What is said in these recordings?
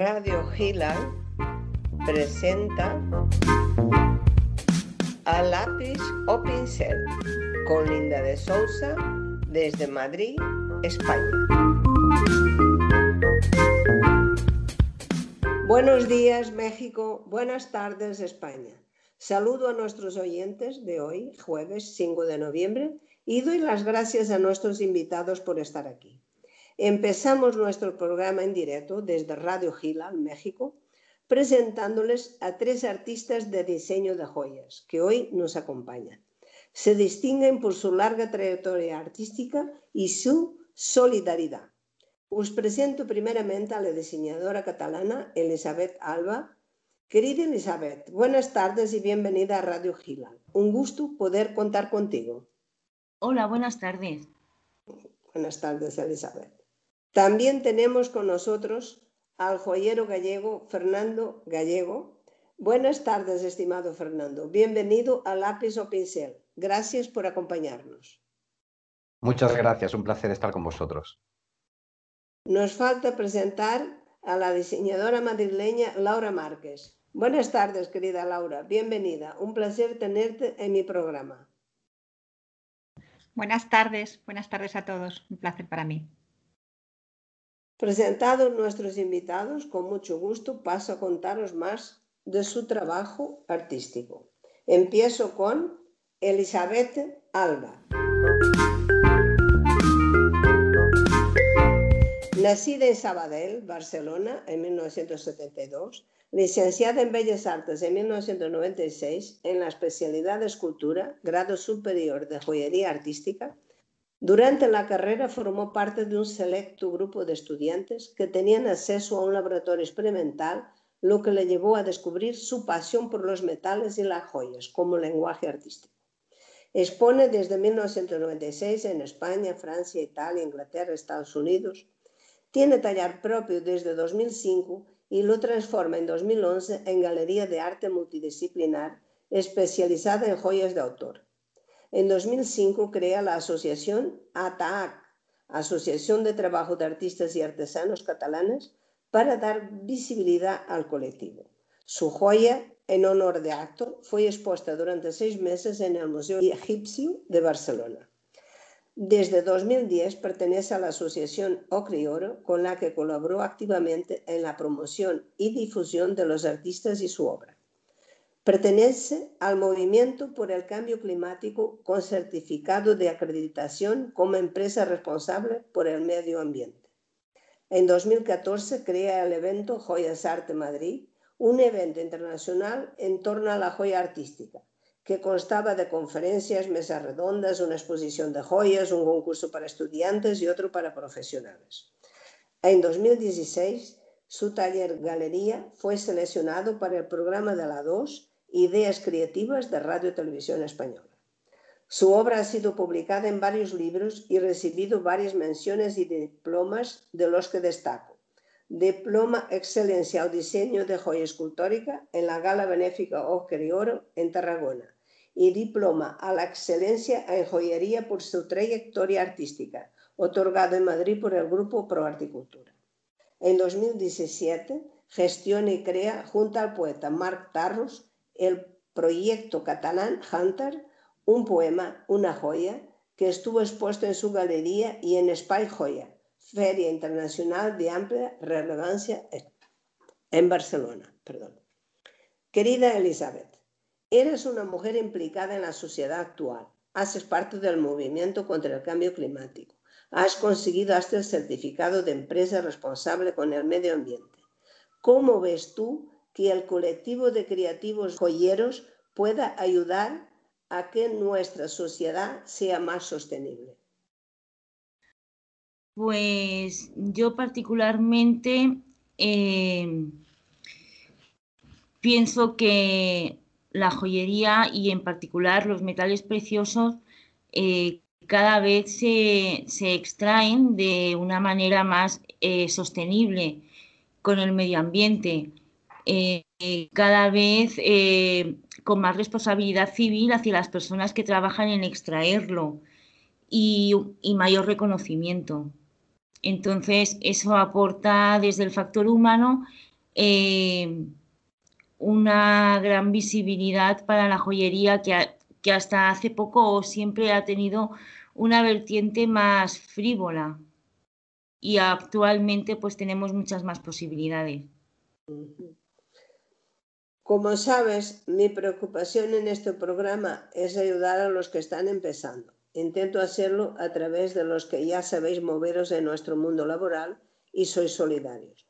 Radio Gila presenta a lápiz o pincel con Linda de Sousa desde Madrid, España. Buenos días México, buenas tardes España. Saludo a nuestros oyentes de hoy, jueves 5 de noviembre, y doy las gracias a nuestros invitados por estar aquí. Empezamos nuestro programa en directo desde Radio Gila, México, presentándoles a tres artistas de diseño de joyas que hoy nos acompañan. Se distinguen por su larga trayectoria artística y su solidaridad. Os presento primeramente a la diseñadora catalana Elizabeth Alba. Querida Elizabeth, buenas tardes y bienvenida a Radio Gila. Un gusto poder contar contigo. Hola, buenas tardes. Buenas tardes, Elizabeth. También tenemos con nosotros al joyero gallego Fernando Gallego. Buenas tardes, estimado Fernando. Bienvenido a Lápiz o Pincel. Gracias por acompañarnos. Muchas gracias, un placer estar con vosotros. Nos falta presentar a la diseñadora madrileña Laura Márquez. Buenas tardes, querida Laura. Bienvenida. Un placer tenerte en mi programa. Buenas tardes, buenas tardes a todos. Un placer para mí. Presentados nuestros invitados, con mucho gusto paso a contaros más de su trabajo artístico. Empiezo con Elizabeth Alba. Nacida en Sabadell, Barcelona, en 1972, licenciada en Bellas Artes en 1996 en la especialidad de escultura, grado superior de joyería artística, durante la carrera formó parte de un selecto grupo de estudiantes que tenían acceso a un laboratorio experimental, lo que le llevó a descubrir su pasión por los metales y las joyas como lenguaje artístico. Expone desde 1996 en España, Francia, Italia, Inglaterra, Estados Unidos. Tiene taller propio desde 2005 y lo transforma en 2011 en Galería de Arte Multidisciplinar especializada en joyas de autor. En 2005 crea la asociación ATAC, Asociación de Trabajo de Artistas y Artesanos Catalanes, para dar visibilidad al colectivo. Su joya, en honor de acto, fue expuesta durante seis meses en el Museo Egipcio de Barcelona. Desde 2010 pertenece a la asociación Ocrioro, con la que colaboró activamente en la promoción y difusión de los artistas y su obra. Pertenece al movimiento por el cambio climático con certificado de acreditación como empresa responsable por el medio ambiente. En 2014 crea el evento Joyas Arte Madrid, un evento internacional en torno a la joya artística, que constaba de conferencias, mesas redondas, una exposición de joyas, un concurso para estudiantes y otro para profesionales. En 2016, su taller Galería fue seleccionado para el programa de la 2 Ideas Creativas de Radio Televisión Española. Su obra ha sido publicada en varios libros y recibido varias menciones y diplomas, de los que destaco. Diploma Excelencia al Diseño de Joya Escultórica en la Gala Benéfica Oscar y Oro en Tarragona y Diploma a la Excelencia en Joyería por su trayectoria artística, otorgado en Madrid por el Grupo Pro Articultura. En 2017 gestiona y crea, junto al poeta Marc Tarros, el proyecto catalán Hunter, un poema, una joya, que estuvo expuesto en su galería y en Spy Joya, Feria Internacional de Amplia Relevancia en Barcelona. Perdón. Querida Elizabeth, eres una mujer implicada en la sociedad actual. Haces parte del movimiento contra el cambio climático. Has conseguido hasta el certificado de empresa responsable con el medio ambiente. ¿Cómo ves tú que el colectivo de creativos joyeros pueda ayudar a que nuestra sociedad sea más sostenible? Pues yo particularmente eh, pienso que la joyería y en particular los metales preciosos eh, cada vez se, extraen de una manera más eh, sostenible con el medio ambiente. Eh, cada vez eh, con más responsabilidad civil hacia las personas que trabajan en extraerlo y, mayor reconocimiento. Entonces, eso aporta desde el factor humano eh, una gran visibilidad para la joyería que, que hasta hace poco siempre ha tenido una vertiente más frívola y actualmente pues tenemos muchas más posibilidades. Como sabes, mi preocupación en este programa es ayudar a los que están empezando. Intento hacerlo a través de los que ya sabéis moveros en nuestro mundo laboral y sois solidarios.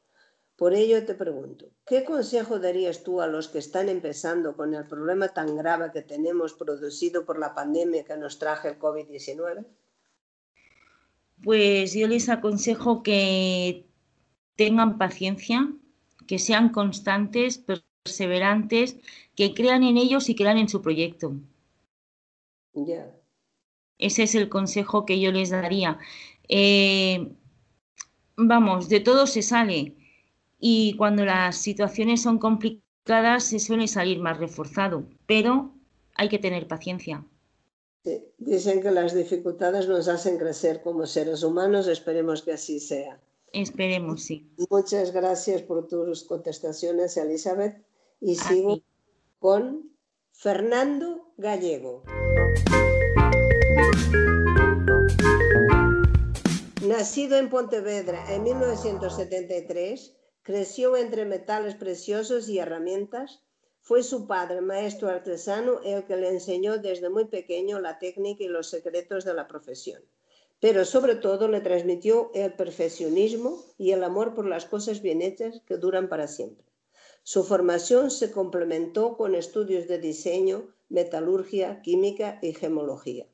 Por ello te pregunto, ¿qué consejo darías tú a los que están empezando con el problema tan grave que tenemos producido por la pandemia que nos traje el COVID-19? Pues yo les aconsejo que tengan paciencia, que sean constantes, perseverantes, que crean en ellos y crean en su proyecto. Ya. Ese es el consejo que yo les daría. Eh, vamos, de todo se sale y cuando las situaciones son complicadas se suele salir más reforzado, pero hay que tener paciencia. dicen que las dificultades nos hacen crecer como seres humanos, esperemos que así sea. Esperemos, sí. Muchas gracias por tus contestaciones, Elizabeth. Y sigo con Fernando Gallego. Nacido en Pontevedra en 1973, Creció entre metales preciosos y herramientas. Fue su padre, maestro artesano, el que le enseñó desde muy pequeño la técnica y los secretos de la profesión. Pero sobre todo le transmitió el perfeccionismo y el amor por las cosas bien hechas que duran para siempre. Su formación se complementó con estudios de diseño, metalurgia, química y gemología.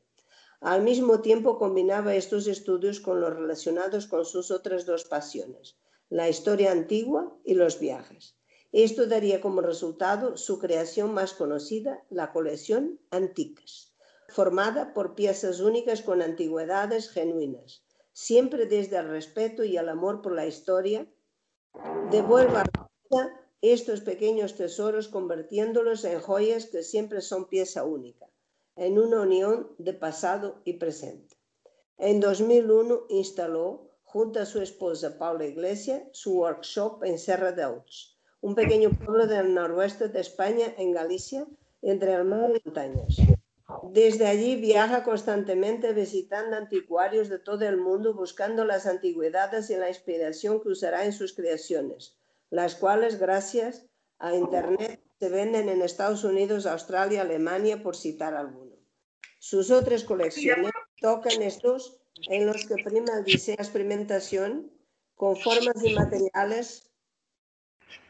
Al mismo tiempo combinaba estos estudios con los relacionados con sus otras dos pasiones, la historia antigua y los viajes. Esto daría como resultado su creación más conocida, la colección Anticas, formada por piezas únicas con antigüedades genuinas, siempre desde el respeto y el amor por la historia. Devuelva estos pequeños tesoros convirtiéndolos en joyas que siempre son pieza única, en una unión de pasado y presente. En 2001 instaló junto a su esposa Paula Iglesia, su workshop en Serra de Outs, un pequeño pueblo del noroeste de España, en Galicia, entre el mar y montañas. Desde allí viaja constantemente visitando anticuarios de todo el mundo buscando las antigüedades y la inspiración que usará en sus creaciones, las cuales gracias a Internet se venden en Estados Unidos, Australia, Alemania, por citar alguno. Sus otras colecciones tocan estos en los que prima el diseño experimentación con formas y materiales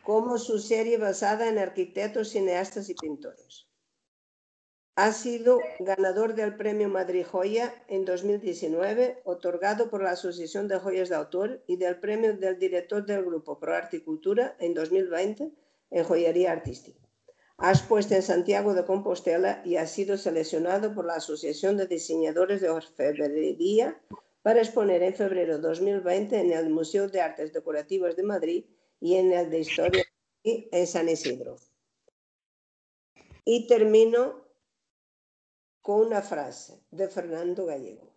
como su serie basada en arquitectos, cineastas y pintores. Ha sido ganador del Premio Madrid Joya en 2019, otorgado por la Asociación de Joyas de Autor, y del Premio del Director del Grupo Pro Arte y Cultura en 2020 en Joyería Artística. Ha expuesto en Santiago de Compostela y ha sido seleccionado por la Asociación de Diseñadores de Orfebrería para exponer en febrero de 2020 en el Museo de Artes Decorativas de Madrid y en el de Historia en San Isidro. Y termino con una frase de Fernando Gallego.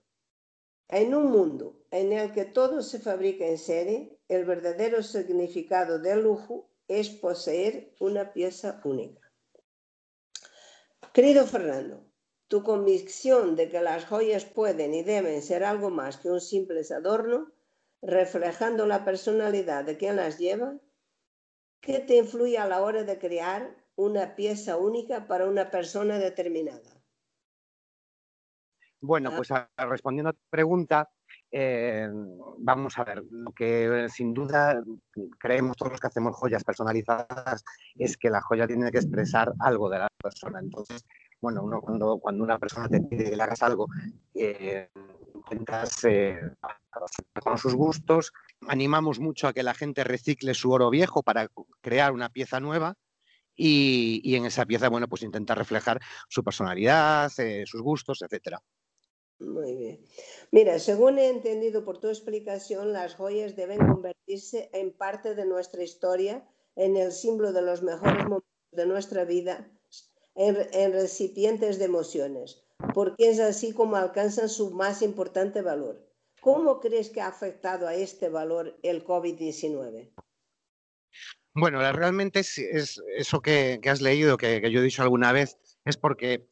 En un mundo en el que todo se fabrica en serie, el verdadero significado del lujo es poseer una pieza única. Querido Fernando, tu convicción de que las joyas pueden y deben ser algo más que un simple adorno, reflejando la personalidad de quien las lleva, ¿qué te influye a la hora de crear una pieza única para una persona determinada? Bueno, ah. pues respondiendo a tu pregunta, eh, vamos a ver, lo que sin duda creemos todos los que hacemos joyas personalizadas es que la joya tiene que expresar algo de la persona. Entonces, bueno, uno cuando, cuando una persona te pide que le hagas algo, eh, intentas eh, con sus gustos, animamos mucho a que la gente recicle su oro viejo para crear una pieza nueva. Y, y en esa pieza, bueno, pues intenta reflejar su personalidad, sus gustos, etcétera. Muy bien. Mira, según he entendido por tu explicación, las joyas deben convertirse en parte de nuestra historia, en el símbolo de los mejores momentos de nuestra vida, en, recipientes de emociones, porque es así como alcanzan su más importante valor. ¿Cómo crees que ha afectado a este valor el COVID-19? Bueno, realmente es, eso que, has leído, que, yo he dicho alguna vez, es porque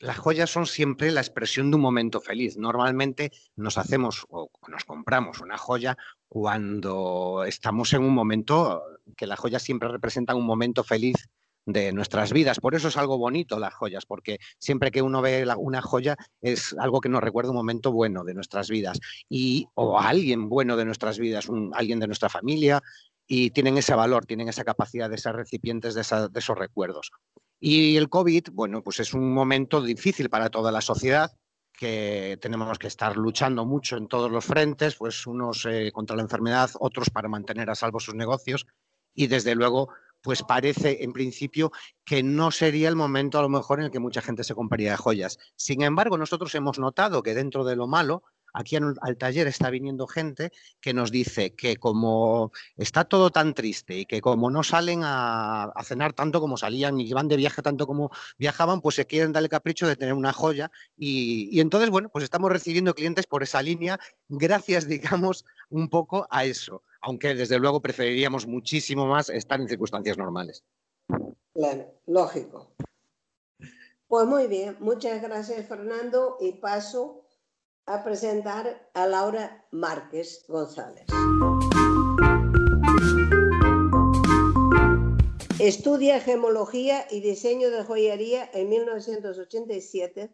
las joyas son siempre la expresión de un momento feliz. Normalmente nos hacemos o nos compramos una joya cuando estamos en un momento que las joyas siempre representan un momento feliz de nuestras vidas. Por eso es algo bonito las joyas, porque siempre que uno ve una joya es algo que nos recuerda un momento bueno de nuestras vidas y o alguien bueno de nuestras vidas, alguien de nuestra familia y tienen ese valor, tienen esa capacidad de ser recipientes de esos recuerdos. Y el COVID, bueno, pues es un momento difícil para toda la sociedad que tenemos que estar luchando mucho en todos los frentes, pues unos eh, contra la enfermedad, otros para mantener a salvo sus negocios y desde luego pues parece en principio que no sería el momento a lo mejor en el que mucha gente se compraría joyas. Sin embargo, nosotros hemos notado que dentro de lo malo aquí al taller está viniendo gente que nos dice que como está todo tan triste y que como no salen a, cenar tanto como salían y van de viaje tanto como viajaban, pues se quieren dar el capricho de tener una joya. Y, entonces, bueno, pues estamos recibiendo clientes por esa línea, gracias, digamos, un poco a eso, aunque desde luego preferiríamos muchísimo más estar en circunstancias normales. Claro, lógico. Pues muy bien, muchas gracias Fernando y paso a presentar a Laura Márquez González. Estudia gemología y diseño de joyería en 1987,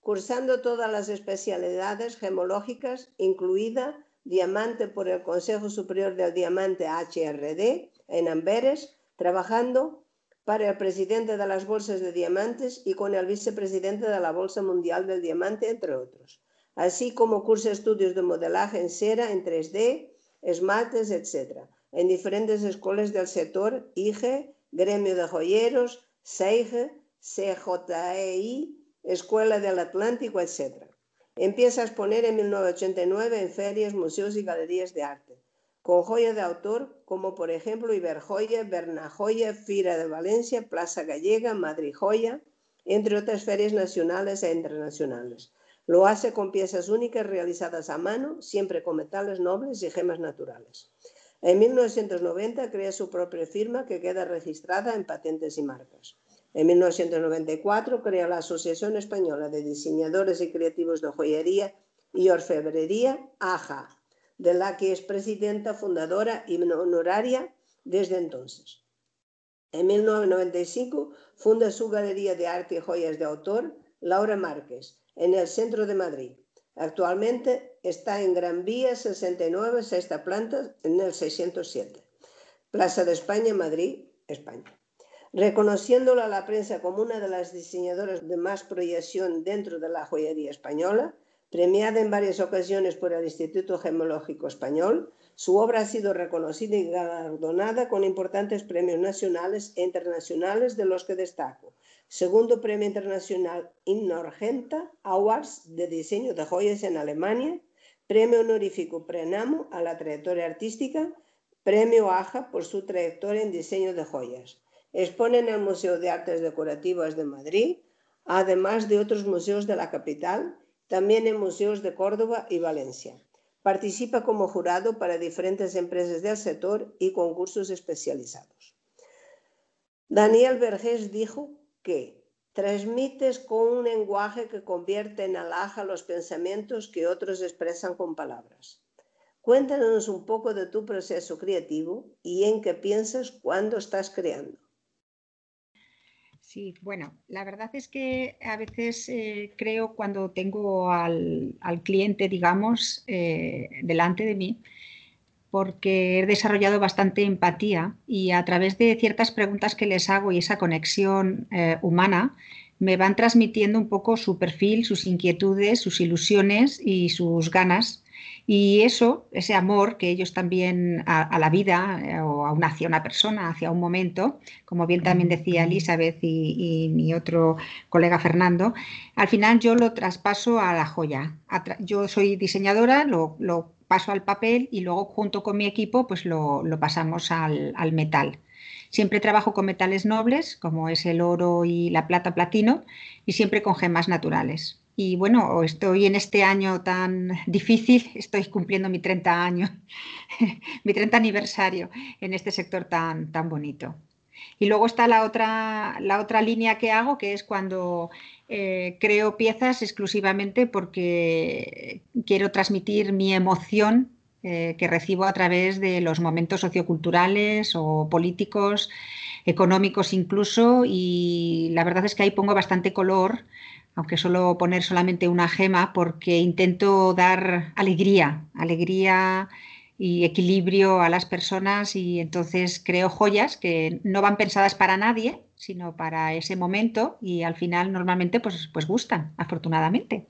cursando todas las especialidades gemológicas, incluida diamante por el Consejo Superior del Diamante HRD en Amberes, trabajando para el presidente de las bolsas de diamantes y con el vicepresidente de la Bolsa Mundial del Diamante, entre otros así como cursa estudios de modelaje en cera, en 3D, esmaltes, etc., en diferentes escuelas del sector, IGE, Gremio de Joyeros, SEIGE, CJEI, Escuela del Atlántico, etc. Empieza a exponer en 1989 en ferias, museos y galerías de arte, con joya de autor como por ejemplo Iberjoya, Bernajoya, Fira de Valencia, Plaza Gallega, Madrid Joya, entre otras ferias nacionales e internacionales lo hace con piezas únicas realizadas a mano, siempre con metales nobles y gemas naturales. En 1990 crea su propia firma que queda registrada en patentes y marcas. En 1994 crea la Asociación Española de Diseñadores y Creativos de Joyería y Orfebrería, AJA, de la que es presidenta fundadora y honoraria desde entonces. En 1995 funda su Galería de Arte y Joyas de Autor, Laura Márquez, en el centro de Madrid. Actualmente está en Gran Vía 69, sexta planta, en el 607. Plaza de España, Madrid, España. Reconociéndola a la prensa como una de las diseñadoras de más proyección dentro de la joyería española, premiada en varias ocasiones por el Instituto Gemológico Español, su obra ha sido reconocida y galardonada con importantes premios nacionales e internacionales de los que destaco segundo Premio Internacional Innorgenta Awards de Diseño de Joyas en Alemania, Premio Honorífico Prenamo a la trayectoria artística, Premio AJA por su trayectoria en diseño de joyas. Expone en el Museo de Artes Decorativas de Madrid, además de otros museos de la capital, también en museos de Córdoba y Valencia. Participa como jurado para diferentes empresas del sector y concursos especializados. Daniel Vergés dijo que transmites con un lenguaje que convierte en alhaja los pensamientos que otros expresan con palabras. Cuéntanos un poco de tu proceso creativo y en qué piensas cuando estás creando. Sí, bueno, la verdad es que a veces eh, creo cuando tengo al, cliente, digamos, eh, delante de mí, porque he desarrollado bastante empatía y a través de ciertas preguntas que les hago y esa conexión eh, humana, me van transmitiendo un poco su perfil, sus inquietudes, sus ilusiones y sus ganas. Y eso, ese amor que ellos también a, la vida eh, o a una, hacia una persona, hacia un momento, como bien también decía Elizabeth y, mi otro colega Fernando, al final yo lo traspaso a la joya. Yo soy diseñadora, lo, lo paso al papel y luego junto con mi equipo pues lo, pasamos al, metal. Siempre trabajo con metales nobles, como es el oro y la plata platino, y siempre con gemas naturales. y bueno, estoy en este año tan difícil, estoy cumpliendo mi 30 años, mi 30 aniversario en este sector tan, tan bonito. Y luego está la otra, la otra línea que hago, que es cuando eh, creo piezas exclusivamente porque quiero transmitir mi emoción eh, que recibo a través de los momentos socioculturales o políticos, económicos incluso, y la verdad es que ahí pongo bastante color, aunque solo poner solamente una gema, porque intento dar alegría, alegría y equilibrio a las personas y entonces creo joyas que no van pensadas para nadie, sino para ese momento y al final normalmente pues, pues gustan, afortunadamente.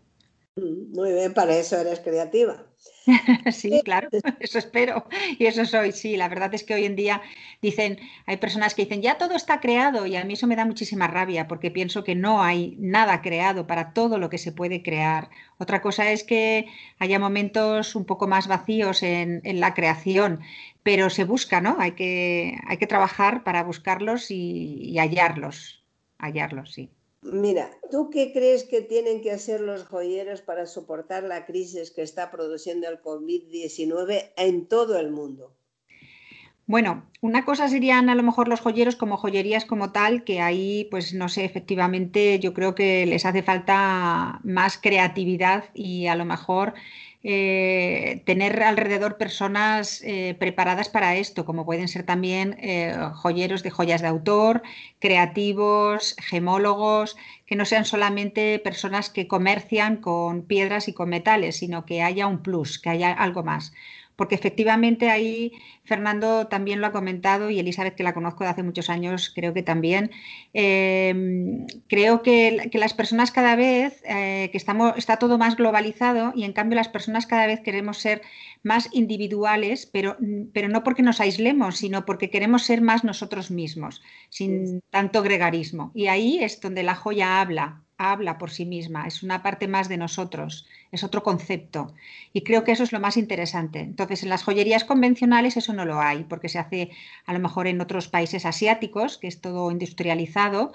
Mm, muy bien, para eso eres creativa. sí, claro, eso espero y eso soy. Sí, la verdad es que hoy en día dicen, hay personas que dicen, ya todo está creado y a mí eso me da muchísima rabia porque pienso que no hay nada creado para todo lo que se puede crear. Otra cosa es que haya momentos un poco más vacíos en, la creación, pero se busca, ¿no? Hay que, hay que trabajar para buscarlos y, y hallarlos, hallarlos, sí. Mira, ¿tú qué crees que tienen que hacer los joyeros para soportar la crisis que está produciendo el COVID-19 en todo el mundo? Bueno, una cosa serían a lo mejor los joyeros como joyerías como tal, que ahí, pues no sé, efectivamente yo creo que les hace falta más creatividad y a lo mejor eh, tener alrededor personas eh, preparadas para esto, como pueden ser también eh, joyeros de joyas de autor, creativos, gemólogos, que no sean solamente personas que comercian con piedras y con metales, sino que haya un plus, que haya algo más porque efectivamente ahí Fernando también lo ha comentado y Elizabeth, que la conozco de hace muchos años, creo que también. Em, creo que, las personas cada vez, eh, que estamos, está todo más globalizado y en cambio las personas cada vez queremos ser más individuales, pero, pero no porque nos aislemos, sino porque queremos ser más nosotros mismos, sin tanto gregarismo. Y ahí es donde la joya habla, habla por sí misma, es una parte más de nosotros, es otro concepto. Y creo que eso es lo más interesante. Entonces, en las joyerías convencionales eso no lo hay, porque se hace a lo mejor en otros países asiáticos, que es todo industrializado,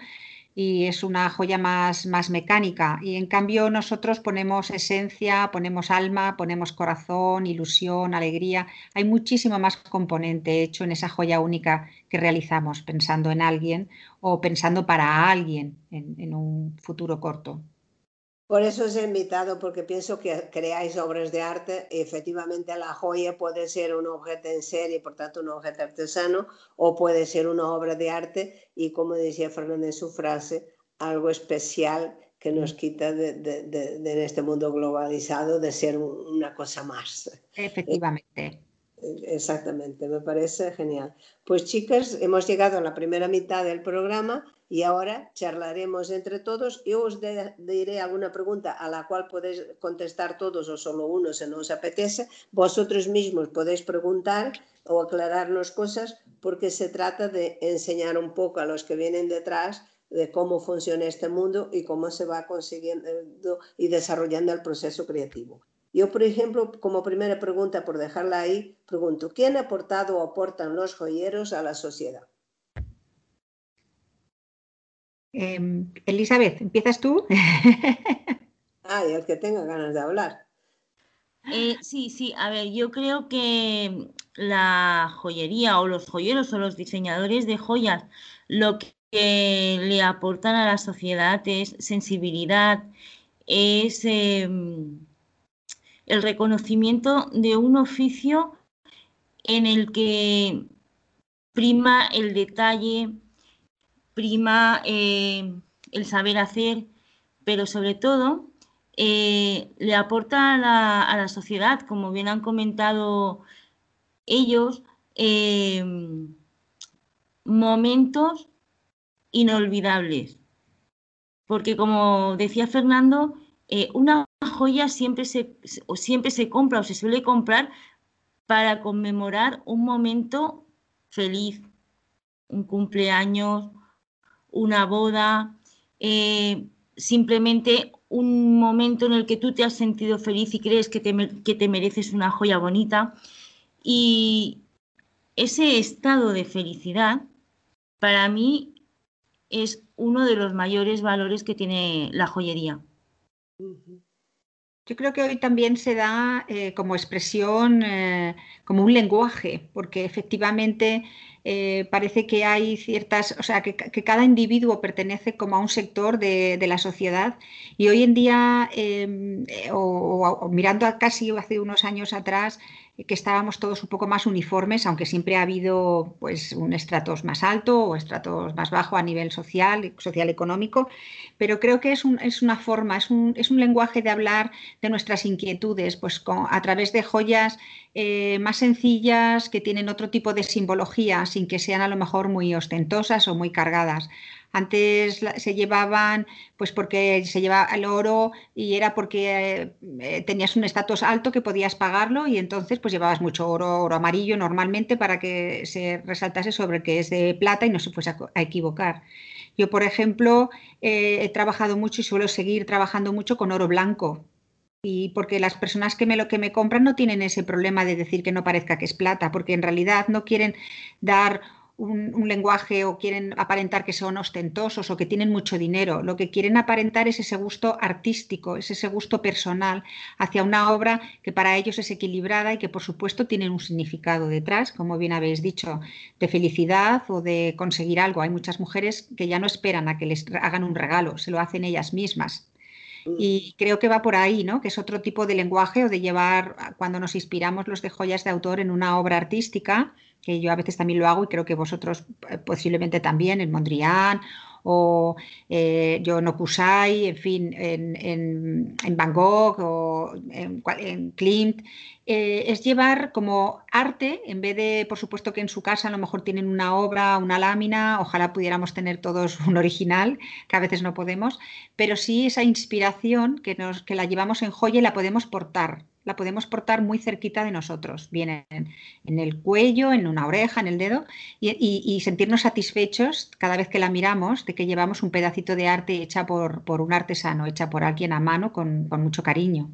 y es una joya más, más mecánica. Y en cambio nosotros ponemos esencia, ponemos alma, ponemos corazón, ilusión, alegría. Hay muchísimo más componente hecho en esa joya única que realizamos pensando en alguien o pensando para alguien en, en un futuro corto. Por eso os he invitado, porque pienso que creáis obras de arte y efectivamente la joya puede ser un objeto en serie, por tanto un objeto artesano, o puede ser una obra de arte y, como decía Fernando en su frase, algo especial que nos quita de, de, este mundo globalizado de ser una cosa más. Efectivamente. Exactamente, me parece genial. Pues chicas, hemos llegado a la primera mitad del programa y ahora charlaremos entre todos. Yo os diré alguna pregunta a la cual podéis contestar todos o solo uno si no os apetece. Vosotros mismos podéis preguntar o aclararnos cosas porque se trata de enseñar un poco a los que vienen detrás de cómo funciona este mundo y cómo se va consiguiendo y desarrollando el proceso creativo. Yo, por ejemplo, como primera pregunta, por dejarla ahí, pregunto, ¿quién ha aportado o aportan los joyeros a la sociedad? Em, Elizabeth, ¿empiezas tú? Ay, el que tenga ganas de hablar. Eh, sí, sí, a ver, yo creo que la joyería o los joyeros o los diseñadores de joyas lo que le aportan a la sociedad es sensibilidad, es... Em, el reconocimiento de un oficio en el que prima el detalle, prima eh, el saber hacer, pero sobre todo eh, le aporta a la, sociedad, como bien han comentado ellos, eh, momentos inolvidables. Porque como decía Fernando, una joya siempre se, siempre se compra o se suele comprar para conmemorar un momento feliz, un cumpleaños, una boda, eh, simplemente un momento en el que tú te has sentido feliz y crees que te, que te mereces una joya bonita. Y ese estado de felicidad, para mí, es uno de los mayores valores que tiene la joyería. Yo creo que hoy también se da eh, como expresión, eh, como un lenguaje, porque efectivamente eh, parece que hay ciertas, o sea, que, cada individuo pertenece como a un sector de, la sociedad. Y hoy en día, em, o, mirando casi hace unos años atrás, que estábamos todos un poco más uniformes, aunque siempre ha habido pues un estratos más alto o estratos más bajo a nivel social, social económico, pero creo que es, una forma, es un, lenguaje de hablar de nuestras inquietudes, pues a través de joyas eh, más sencillas que tienen otro tipo de simbología, sin que sean a lo mejor muy ostentosas o muy cargadas. Antes se llevaban, pues porque se llevaba el oro y era porque eh, tenías un estatus alto que podías pagarlo y entonces pues llevabas mucho oro, oro amarillo normalmente para que se resaltase sobre que es de plata y no se fuese a, equivocar. Yo, por ejemplo, eh, he trabajado mucho y suelo seguir trabajando mucho con oro blanco, y porque las personas que me lo que me compran no tienen ese problema de decir que no parezca que es plata, porque en realidad no quieren dar un, lenguaje o quieren aparentar que son ostentosos o que tienen mucho dinero. Lo que quieren aparentar es ese gusto artístico, es ese gusto personal hacia una obra que para ellos es equilibrada y que por supuesto tienen un significado detrás, como bien habéis dicho, de felicidad o de conseguir algo. Hay muchas mujeres que ya no esperan a que les hagan un regalo, se lo hacen ellas mismas. Mm. Y creo que va por ahí, ¿no? Que es otro tipo de lenguaje o de llevar, cuando nos inspiramos los de joyas de autor en una obra artística, que yo a veces también lo hago y creo que vosotros eh, posiblemente también, en Mondrian o eh, yo no Kusai, en fin, en, en, Van Gogh o en, en Klimt, eh, es llevar como arte, en vez de, por supuesto que en su casa a lo mejor tienen una obra, una lámina, ojalá pudiéramos tener todos un original, que a veces no podemos, pero sí esa inspiración que, nos, que la llevamos en joya y la podemos portar la podemos portar muy cerquita de nosotros, bien en, el cuello, en una oreja, en el dedo, y, sentirnos satisfechos cada vez que la miramos de que llevamos un pedacito de arte hecha por, por un artesano, hecha por alguien a mano con, mucho cariño.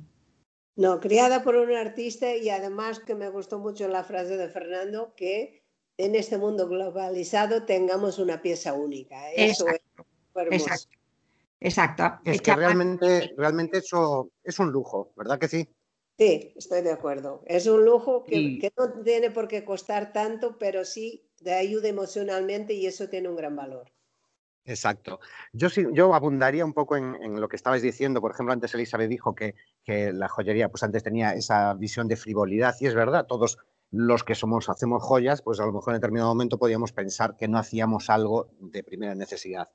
No, criada por un artista y además que me gustó mucho la frase de Fernando, que en este mundo globalizado tengamos una pieza única. Eso es Exacto. Exacto. Es que realmente, realmente eso es un lujo, ¿verdad que sí? Sí, estoy de acuerdo. Es un lujo que, no tiene por qué costar tanto, pero sí te ayuda emocionalmente y eso tiene un gran valor. Exacto. Yo, sí, yo abundaría un poco en, lo que estabais diciendo. Por ejemplo, antes Elizabeth dijo que, que, la joyería, pues antes tenía esa visión de frivolidad y es verdad, todos los que somos, hacemos joyas, pues a lo mejor en determinado momento podíamos pensar que no hacíamos algo de primera necesidad.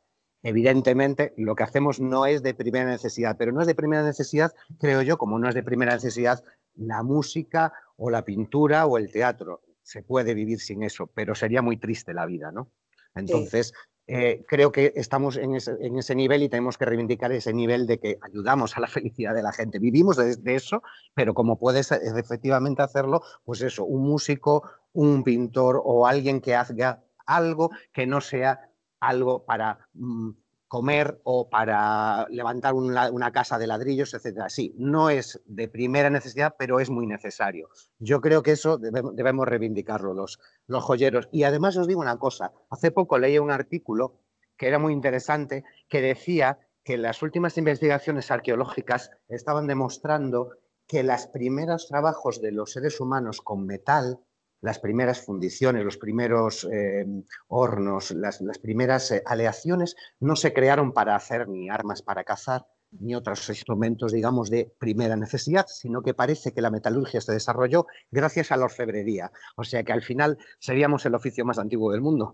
Evidentemente, lo que hacemos no es de primera necesidad, pero no es de primera necesidad, creo yo, como no es de primera necesidad la música o la pintura o el teatro. Se puede vivir sin eso, pero sería muy triste la vida, ¿no? Entonces, eh, creo que estamos en ese, nivel y tenemos que reivindicar ese nivel de que ayudamos a la felicidad de la gente. Vivimos de, eso, pero como puedes efectivamente hacerlo, pues eso, un músico, un pintor o alguien que haga algo que no sea algo para mm, comer o para levantar una, casa de ladrillos, etcétera. Sí, no es de primera necesidad, pero es muy necesario. Yo creo que eso debemos, reivindicarlo los, los joyeros. Y además os digo una cosa, hace poco leí un artículo que era muy interesante que decía que las últimas investigaciones arqueológicas estaban demostrando que los primeros trabajos de los seres humanos con metal las primeras fundiciones, los primeros eh, hornos, las, primeras eh, aleaciones no se crearon para hacer ni armas para cazar, ni otros instrumentos, digamos, de primera necesidad, sino que parece que la metalurgia se desarrolló gracias a la orfebrería. O sea que al final seríamos el oficio más antiguo del mundo.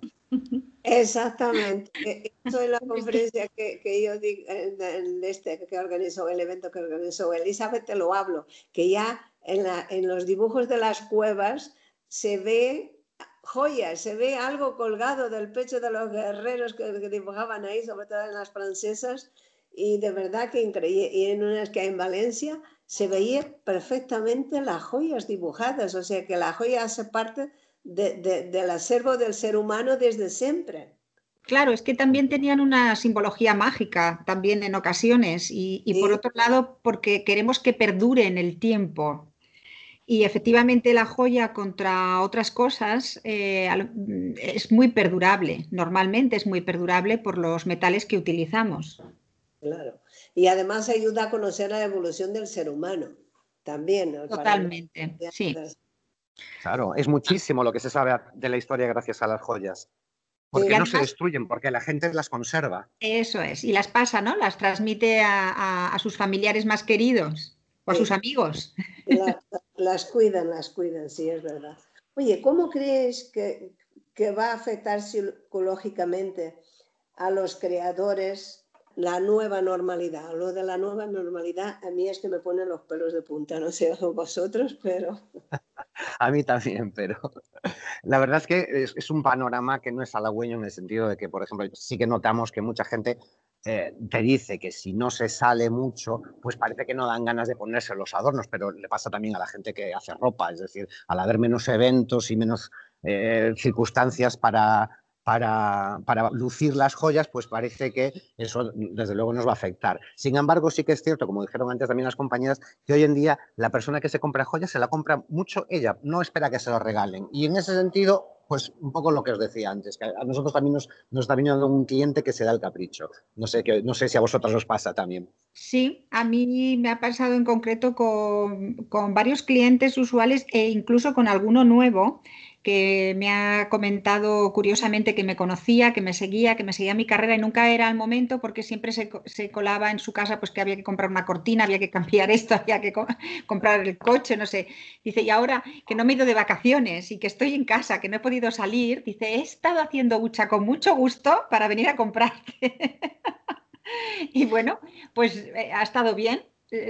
Exactamente. Eso es la conferencia que, yo di, en este que organizó, el evento que organizó Elizabeth, te lo hablo, que ya en, en los dibujos de las cuevas se ve joyas, se ve algo colgado del pecho de los guerreros que, dibujaban ahí, sobre todo en las francesas, y de verdad que increíble. Y en unas que hay en Valencia se veía perfectamente las joyas dibujadas, o sea que la joya hace parte del acervo del ser humano desde siempre. Claro, es que también tenían una simbología mágica también en ocasiones y, por otro lado porque queremos que perdure en el tiempo. Y efectivamente la joya contra otras cosas eh, es muy perdurable, normalmente es muy perdurable por los metales que utilizamos. Claro. Y además ayuda a conocer la evolución del ser humano también. Totalmente, sí. Claro, es muchísimo lo que se sabe de la historia gracias a las joyas. Porque no se destruyen, porque la gente las conserva. Eso es, y las pasa, ¿no? Las transmite a, sus familiares más queridos o a sus amigos. las cuidan, las cuidan, sí, es verdad. Oye, ¿cómo crees que, que va a afectar psicológicamente a los creadores la nueva normalidad. Lo de la nueva normalidad a mí es que me ponen los pelos de punta, no sé vosotros, pero... a mí también, pero la verdad es que es, un panorama que no es halagüeño en el sentido de que, por ejemplo, sí que notamos que mucha gente eh, te dice que si no se sale mucho, pues parece que no dan ganas de ponerse los adornos, pero le pasa también a la gente que hace ropa, es decir, al haber menos eventos y menos eh, circunstancias para para, lucir las joyas, pues parece que eso desde luego nos va a afectar. Sin embargo, sí que es cierto, como dijeron antes también las compañeras, que hoy en día la persona que se compra joyas se la compra mucho ella, no espera que se lo regalen. Y en ese sentido, pues un poco lo que os decía antes, que a nosotros también nos, está viniendo un cliente que se da el capricho. No sé, que, no sé si a vosotros os pasa también. Sí, a mí me ha pasado en concreto con, con varios clientes usuales e incluso con alguno nuevo que me ha comentado curiosamente que me conocía, que me seguía, que me seguía mi carrera y nunca era el momento porque siempre se, colaba en su casa pues que había que comprar una cortina, había que cambiar esto, había que comprar el coche, no sé. Dice, y ahora que no me he ido de vacaciones y que estoy en casa, que no he podido salir, dice, he estado haciendo hucha con mucho gusto para venir a comprarte. y bueno, pues eh, ha estado bien,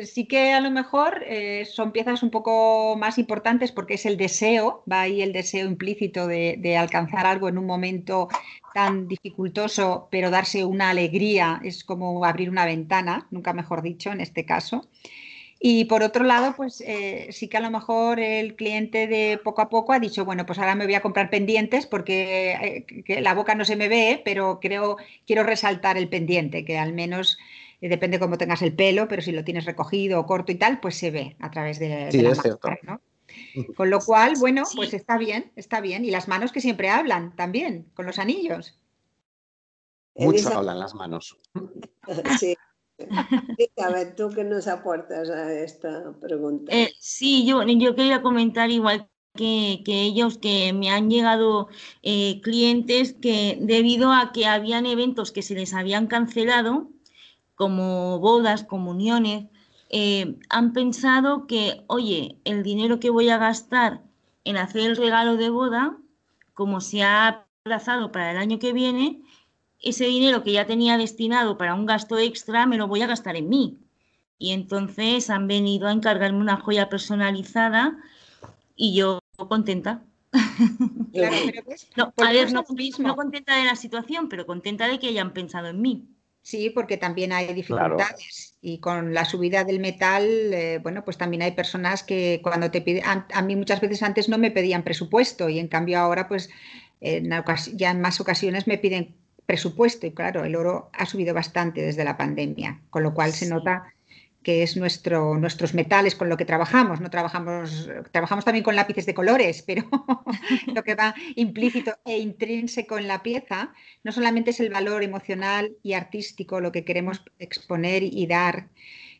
sí que a lo mejor eh, son piezas un poco más importantes porque es el deseo, va ahí el deseo implícito de, alcanzar algo en un momento tan dificultoso, pero darse una alegría es como abrir una ventana, nunca mejor dicho en este caso. Y por otro lado, pues eh, sí que a lo mejor el cliente de poco a poco ha dicho, bueno, pues ahora me voy a comprar pendientes porque la boca no se me ve, pero creo, quiero resaltar el pendiente, que al menos depende cómo tengas el pelo, pero si lo tienes recogido o corto y tal, pues se ve a través de, la máscara, ¿no? Con lo cual, bueno, pues está bien, está bien. Y las manos que siempre hablan también, con los anillos. Mucho hablan las manos. Sí. A ver, ¿tú qué nos aportas a esta pregunta? Eh, sí, yo, yo quería comentar igual que, ellos, que me han llegado eh, clientes que debido a que habían eventos que se les habían cancelado, como bodas, comuniones, eh, han pensado que, oye, el dinero que voy a gastar en hacer el regalo de boda, como se ha aplazado para el año que viene, ese dinero que ya tenía destinado para un gasto extra me lo voy a gastar en mí. Y entonces han venido a encargarme una joya personalizada y yo contenta. Claro, pero no, a ver, no contenta de la situación, pero contenta de que hayan pensado en mí. Sí, porque también hay dificultades y con la subida del metal, eh, bueno, pues también hay personas que cuando te piden, a, mí muchas veces antes no me pedían presupuesto y en cambio ahora pues ya en más ocasiones me piden presupuesto y claro, el oro ha subido bastante desde la pandemia, con lo cual se nota que es nuestro, nuestros metales con lo que trabajamos. No trabajamos, trabajamos también con lápices de colores, pero lo que va implícito e intrínseco en la pieza no solamente es el valor emocional y artístico lo que queremos exponer y dar,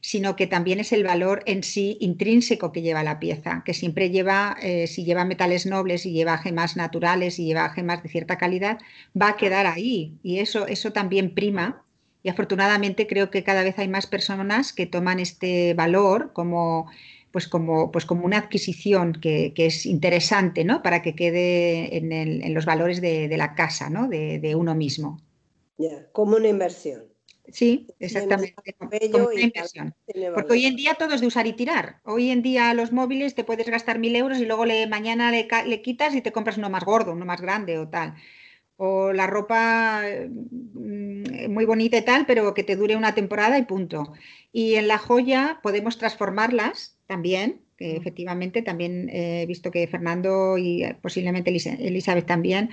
sino que también es el valor en sí intrínseco que lleva la pieza, que siempre lleva, eh, si lleva metales nobles y lleva gemas naturales y lleva gemas de cierta calidad, va a quedar ahí. Y eso, eso también prima y afortunadamente creo que cada vez hay más personas que toman este valor como, pues como, pues como una adquisición que, es interesante ¿no? para que quede en, los valores de, la casa, ¿no? de, uno mismo. como una inversión. Sí, exactamente. Como una inversión. Porque hoy en día todo es de usar y tirar. Hoy en día los móviles te puedes gastar mil euros y luego le, mañana le, le quitas y te compras uno más gordo, uno más grande o tal o la ropa mm, muy bonita y tal, pero que te dure una temporada y punto. Y en la joya podemos transformarlas también, que efectivamente también he visto que Fernando y eh, posiblemente Elizabeth también,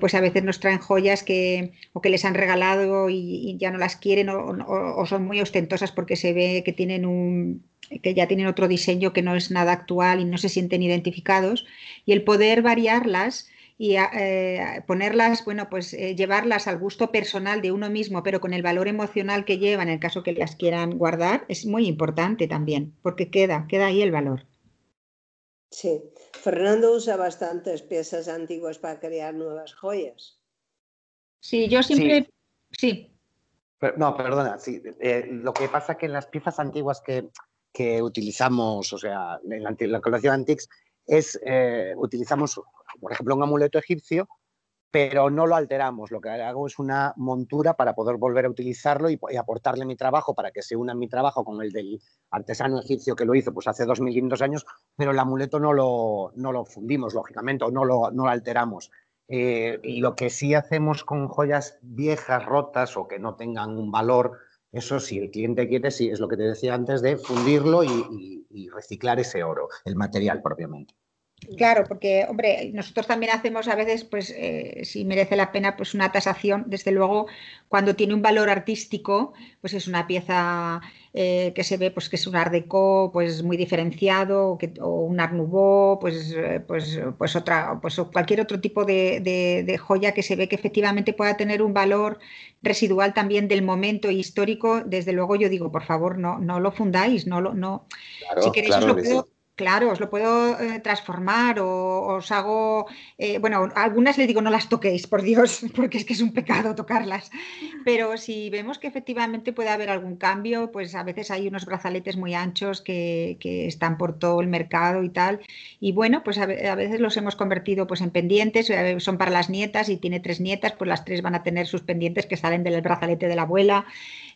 pues a veces nos traen joyas que o que les han regalado y, ya no las quieren o, son muy ostentosas porque se ve que tienen un que ya tienen otro diseño que no es nada actual y no se sienten identificados y el poder variarlas y eh, ponerlas, bueno, pues eh, llevarlas al gusto personal de uno mismo, pero con el valor emocional que lleva en el caso que las quieran guardar, es muy importante también, porque queda, queda ahí el valor. Sí, Fernando usa bastantes piezas antiguas para crear nuevas joyas. Sí, yo siempre... Sí. no, perdona, sí. Eh, lo que pasa es que en las piezas antiguas que, utilizamos, o sea, en la, la colección Antiques, es, utilizamos por ejemplo, un amuleto egipcio, pero no lo alteramos. Lo que hago es una montura para poder volver a utilizarlo y, aportarle mi trabajo para que se una mi trabajo con el del artesano egipcio que lo hizo pues hace 2.500 años, pero el amuleto no lo, no lo fundimos, lógicamente, o no lo, no lo alteramos. Eh, y lo que sí hacemos con joyas viejas, rotas o que no tengan un valor, eso si el cliente quiere, sí, es lo que te decía antes de fundirlo y reciclar ese oro, el material propiamente. Claro, porque, hombre, nosotros también hacemos a veces, pues, eh, si merece la pena, pues una tasación. Desde luego, cuando tiene un valor artístico, pues es una pieza eh, que se ve, pues, que es un art déco, pues, muy diferenciado, o, que, un art nouveau, pues, eh, pues, pues otra, pues cualquier otro tipo de, joya que se ve que efectivamente pueda tener un valor residual también del momento histórico. Desde luego, yo digo, por favor, no, no lo fundáis, no lo, no. si queréis, os lo puedo Claro, os lo puedo eh, transformar o os hago, eh, bueno, algunas le digo no las toquéis, por Dios, porque es que es un pecado tocarlas. Pero si vemos que efectivamente puede haber algún cambio, pues a veces hay unos brazaletes muy anchos que, están por todo el mercado y tal. Y bueno, pues a, veces los hemos convertido pues en pendientes, eh, son para las nietas y tiene tres nietas, pues las tres van a tener sus pendientes que salen del brazalete de la abuela.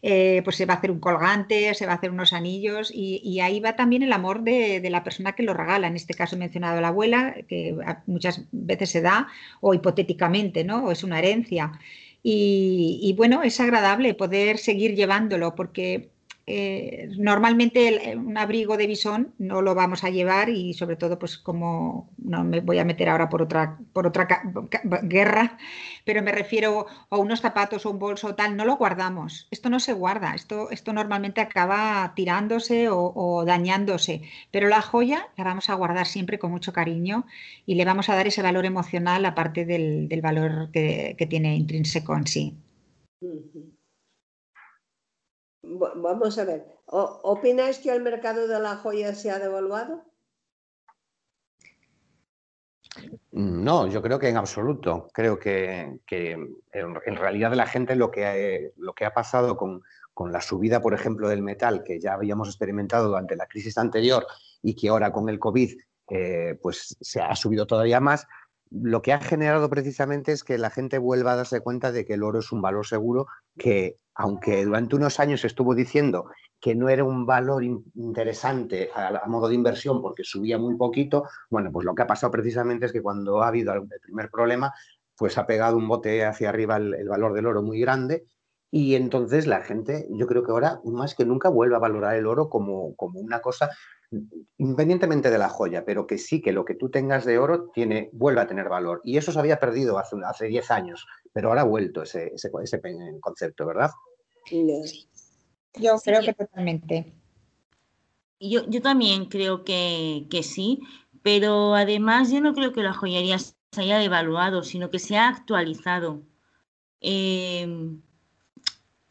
pues se va a hacer un colgante, se va a hacer unos anillos y, ahí va también el amor de, de la persona que lo regala. En este caso he mencionado a la abuela, que muchas veces se da, o hipotéticamente, ¿no? O es una herencia. y bueno, es agradable poder seguir llevándolo porque eh, normalmente un abrigo de bisón no lo vamos a llevar y sobre todo pues como no me voy a meter ahora por otra por otra guerra pero me refiero a unos zapatos o un bolso tal no lo guardamos. Esto no se guarda esto esto normalmente acaba tirándose o, dañándose pero la joya la vamos a guardar siempre con mucho cariño y le vamos a dar ese valor emocional aparte del, valor que tiene intrínseco en sí vamos a ver, ¿opináis que el mercado de la joya se ha devaluado? No, yo creo que en absoluto. Creo que, en realidad la gente lo que, lo que ha pasado con, la subida, por ejemplo, del metal que ya habíamos experimentado durante la crisis anterior y que ahora con el COVID eh, pues se ha subido todavía más, lo que ha generado precisamente es que la gente vuelva a darse cuenta de que el oro es un valor seguro que, aunque durante unos años estuvo diciendo que no era un valor interesante a, modo de inversión porque subía muy poquito, bueno, pues lo que ha pasado precisamente es que cuando ha habido el primer problema, pues ha pegado un bote hacia arriba el, valor del oro muy grande y entonces la gente, yo creo que ahora más que nunca vuelve a valorar el oro como, como una cosa independientemente de la joya, pero que sí que lo que tú tengas de oro tiene, vuelve a tener valor. Y eso se había perdido hace, hace 10 años, pero ahora ha vuelto ese, ese, concepto, ¿verdad? Yo creo que totalmente. Yo, yo también creo que, sí, pero además yo no creo que la joyería se haya devaluado, sino que se ha actualizado. Em,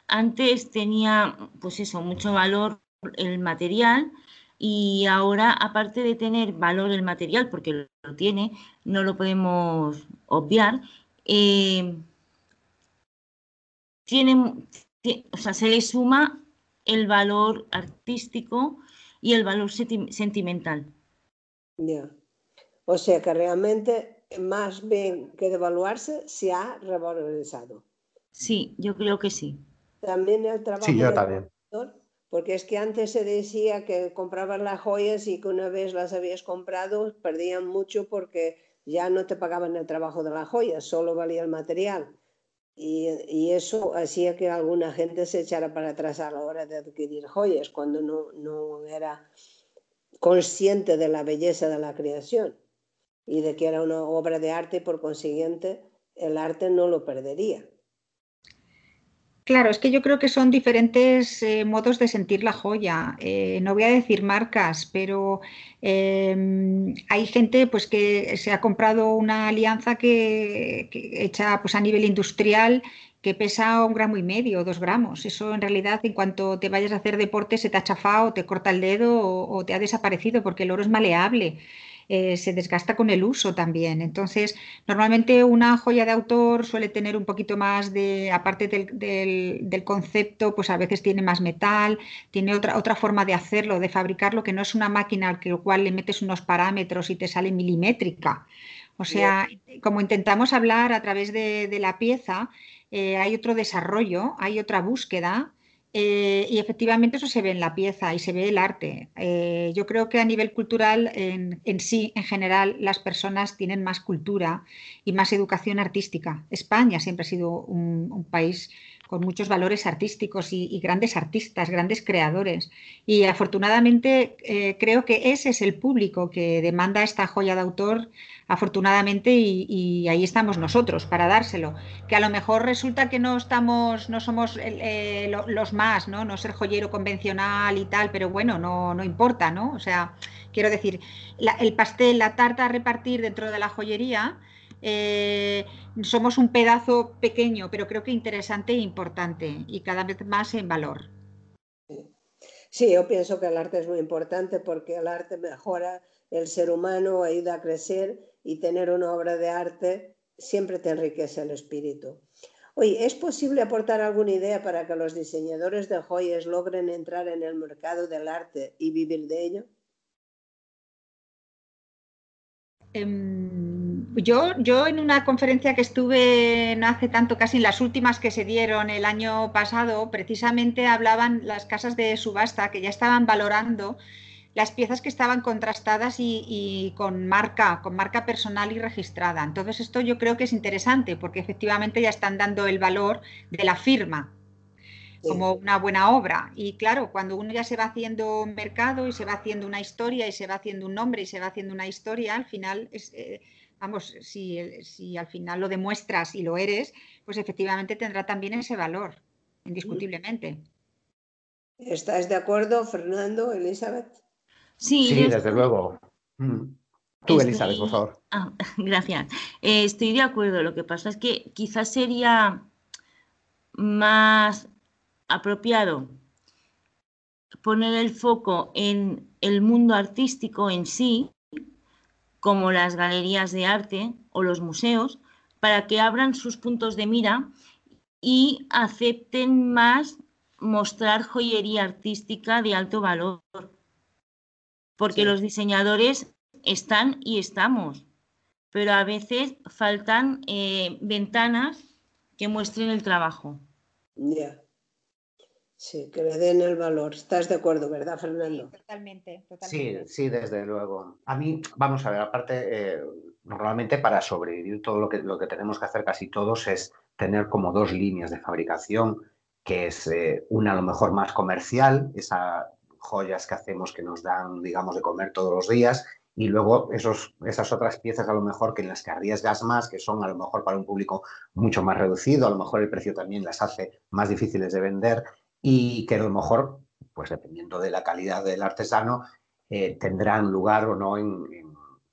antes tenía, pues eso, mucho valor el material, y ahora, aparte de tener valor el material, porque lo tiene, no lo podemos obviar, eh, tiene, o sea, se le suma el valor artístico y el valor sentimental. Ya. O sea que realmente, más bien que devaluarse, se ha revalorizado. Sí, yo creo que sí. También el trabajo. Sí, yo también. Porque es que antes se decía que comprabas las joyas y que una vez las habías comprado perdían mucho porque ya no te pagaban el trabajo de las joyas, solo valía el material. Y, eso hacía que alguna gente se echara para atrás a la hora de adquirir joyas, cuando no, no era consciente de la belleza de la creación y de que era una obra de arte y por consiguiente el arte no lo perdería. Claro, es que yo creo que son diferentes eh, modos de sentir la joya. Eh, no voy a decir marcas, pero em, hay gente pues, que se ha comprado una alianza que, hecha pues, a nivel industrial que pesa un gramo y medio, dos gramos. Eso en realidad en cuanto te vayas a hacer deporte se te ha chafado, te corta el dedo o te ha desaparecido porque el oro es maleable. Eh, se desgasta con el uso también. Entonces, normalmente una joya de autor suele tener un poquito más de, aparte del, concepto, pues a veces tiene más metal, tiene otra, otra forma de hacerlo, de fabricarlo, que no es una máquina al cual le metes unos parámetros y te sale milimétrica. O sea, como intentamos hablar a través de, la pieza, eh, hay otro desarrollo, hay otra búsqueda eh, y efectivamente eso se ve en la pieza y se ve el arte. Eh, yo creo que a nivel cultural, en, sí, en general, las personas tienen más cultura y más educación artística. España siempre ha sido un, país con muchos valores artísticos y, grandes artistas, grandes creadores. Y afortunadamente eh, creo que ese es el público que demanda esta joya de autor afortunadamente, y, ahí estamos nosotros para dárselo. Que a lo mejor resulta que no estamos, no somos eh, los más, ¿no? No ser joyero convencional y tal, pero bueno, no, no importa, ¿no? O sea, quiero decir, el pastel, la tarta a repartir dentro de la joyería. Eh, somos un pedazo pequeño, pero creo que interesante e importante y cada vez más en valor. Sí, yo pienso que el arte es muy importante porque el arte mejora el ser humano, ayuda a crecer y tener una obra de arte siempre te enriquece el espíritu. Oye, ¿es posible aportar alguna idea para que los diseñadores de joyas logren entrar en el mercado del arte y vivir de ello? Em, yo, yo en una conferencia que estuve no hace tanto, casi en las últimas que se dieron el año pasado, precisamente hablaban las casas de subasta que ya estaban valorando las piezas que estaban contrastadas y, con marca, con marca personal y registrada. Entonces esto yo creo que es interesante porque efectivamente ya están dando el valor de la firma como una buena obra. Y claro, cuando uno ya se va haciendo mercado y se va haciendo una historia y se va haciendo un nombre y se va haciendo una historia, al final es, eh, vamos, si, si, al final lo demuestras y lo eres, pues efectivamente tendrá también ese valor, indiscutiblemente. ¿Estás de acuerdo, Fernando, Elizabeth? Sí, desde luego. Mm. Tú, Elizabeth, por favor. Ah, gracias. Eh, estoy de acuerdo. Lo que pasa es que quizás sería más apropiado poner el foco en el mundo artístico en sí, como las galerías de arte o los museos, para que abran sus puntos de mira y acepten más mostrar joyería artística de alto valor. Porque los diseñadores están y estamos, pero a veces faltan eh, ventanas que muestren el trabajo. Sí, que le den el valor. ¿Estás de acuerdo, verdad, Fernando? totalmente, totalmente. Sí, sí, desde luego. A mí, vamos a ver, aparte, eh, normalmente para sobrevivir todo lo que, lo que tenemos que hacer casi todos es tener como dos líneas de fabricación, que es eh, una a lo mejor más comercial, esa joyas que hacemos que nos dan, digamos, de comer todos los días y luego esos, esas otras piezas a lo mejor que en las que arriesgas más, que son a lo mejor para un público mucho más reducido, a lo mejor el precio también las hace más difíciles de vender y que a lo mejor, pues dependiendo de la calidad del artesano, eh, tendrán lugar o no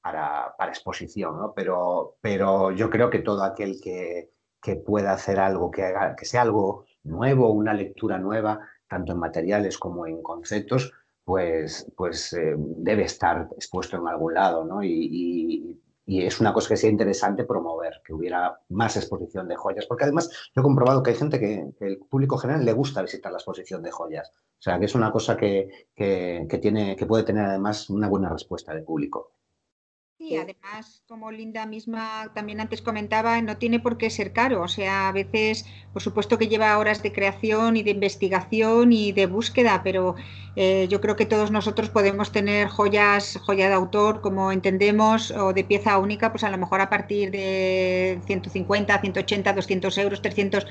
para, exposición, ¿no? Pero, pero yo creo que todo aquel que, que pueda hacer algo, que, haga, que sea algo nuevo, una lectura nueva, tanto en materiales como en conceptos, pues, pues eh, debe estar expuesto en algún lado, ¿no? Y, es una cosa que sea interesante promover, que hubiera más exposición de joyas, porque además yo he comprobado que hay gente que, el público general le gusta visitar la exposición de joyas, o sea, que es una cosa que, que, tiene, que puede tener además una buena respuesta del público. Y además, como Linda misma también antes comentaba, no tiene por qué ser caro. O sea, a veces, por supuesto que lleva horas de creación y de investigación y de búsqueda, pero eh, yo creo que todos nosotros podemos tener joyas, joya de autor, como entendemos, o de pieza única, pues a lo mejor a partir de 150, 180, 200 euros, 300.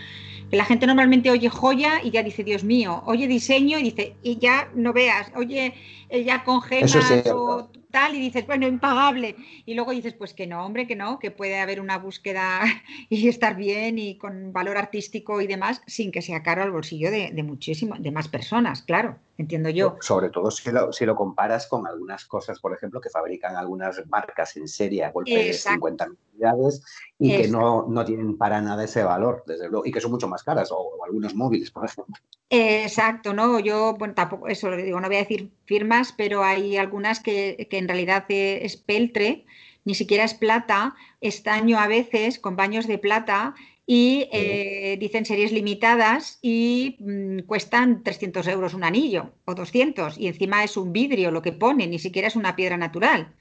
La gente normalmente oye joya y ya dice, Dios mío, oye diseño y dice, y ya no veas, oye, ya con gemas o tal y dices, bueno, impagable. Y luego dices, pues que no, hombre, que no, que puede haber una búsqueda y estar bien y con valor artístico y demás sin que sea caro al bolsillo de, de muchísimo, de más personas, claro, entiendo yo. Sobre todo si lo, si lo comparas con algunas cosas, por ejemplo, que fabrican algunas marcas en serie a golpe de 50 unidades y que no, no, tienen para nada ese valor, desde luego, y que son mucho más caras, o, o algunos móviles, por ejemplo. Exacto, ¿no? Yo, bueno, tampoco, eso lo digo, no voy a decir firmas, pero hay algunas que, que en realidad es peltre, ni siquiera es plata, estaño a veces con baños de plata y eh, dicen series limitadas y mmm, cuestan 300 euros un anillo o 200 y encima es un vidrio lo que pone, ni siquiera es una piedra natural.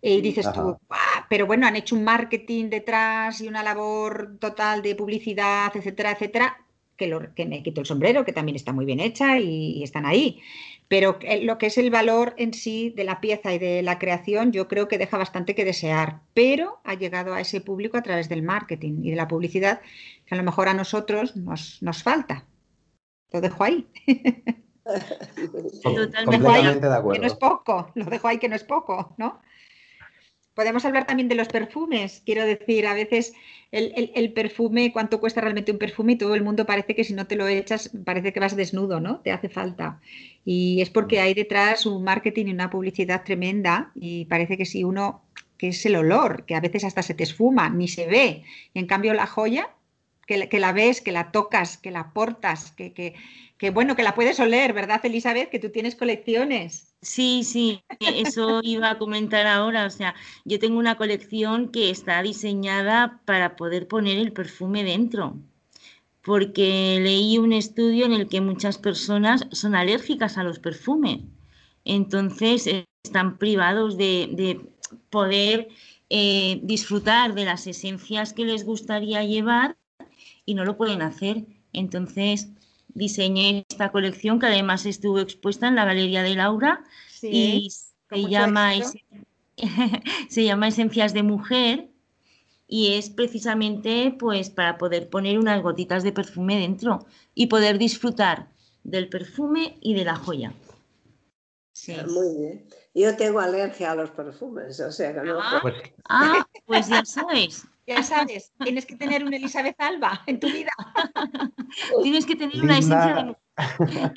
Y dices Ajá. tú, ah, pero bueno, han hecho un marketing detrás y una labor total de publicidad, etcétera, etcétera, que, lo, que me quito el sombrero, que también está muy bien hecha y, y están ahí. Pero lo que es el valor en sí de la pieza y de la creación, yo creo que deja bastante que desear, pero ha llegado a ese público a través del marketing y de la publicidad, que a lo mejor a nosotros nos, nos falta. Lo dejo ahí. Totalmente de acuerdo. Que no es poco, lo dejo ahí que no es poco, ¿no? Podemos hablar también de los perfumes. Quiero decir, a veces el, el, perfume, cuánto cuesta realmente un perfume y todo el mundo parece que si no te lo echas, parece que vas desnudo, ¿no? Te hace falta. Y es porque hay detrás un marketing y una publicidad tremenda y parece que si uno, que es el olor, que a veces hasta se te esfuma, ni se ve. Y en cambio la joya, que, que la ves, que la tocas, que la portas, que, que, que bueno, que la puedes oler, ¿verdad, Elizabeth? Que tú tienes colecciones. Sí, sí, eso iba a comentar ahora. O sea, yo tengo una colección que está diseñada para poder poner el perfume dentro, porque leí un estudio en el que muchas personas son alérgicas a los perfumes. Entonces, están privados de, de poder eh, disfrutar de las esencias que les gustaría llevar y no lo pueden hacer. Entonces, diseñé esta colección que además estuvo expuesta en la Galería de Laura sí, y se llama, se llama Esencias de Mujer y es precisamente pues para poder poner unas gotitas de perfume dentro y poder disfrutar del perfume y de la joya. Sí. Muy bien. Yo tengo alergia a los perfumes, o sea que no. Ah, ah pues ya sabes. Ya sabes, tienes que tener una Elizabeth Alba en tu vida. tienes que tener una esencia de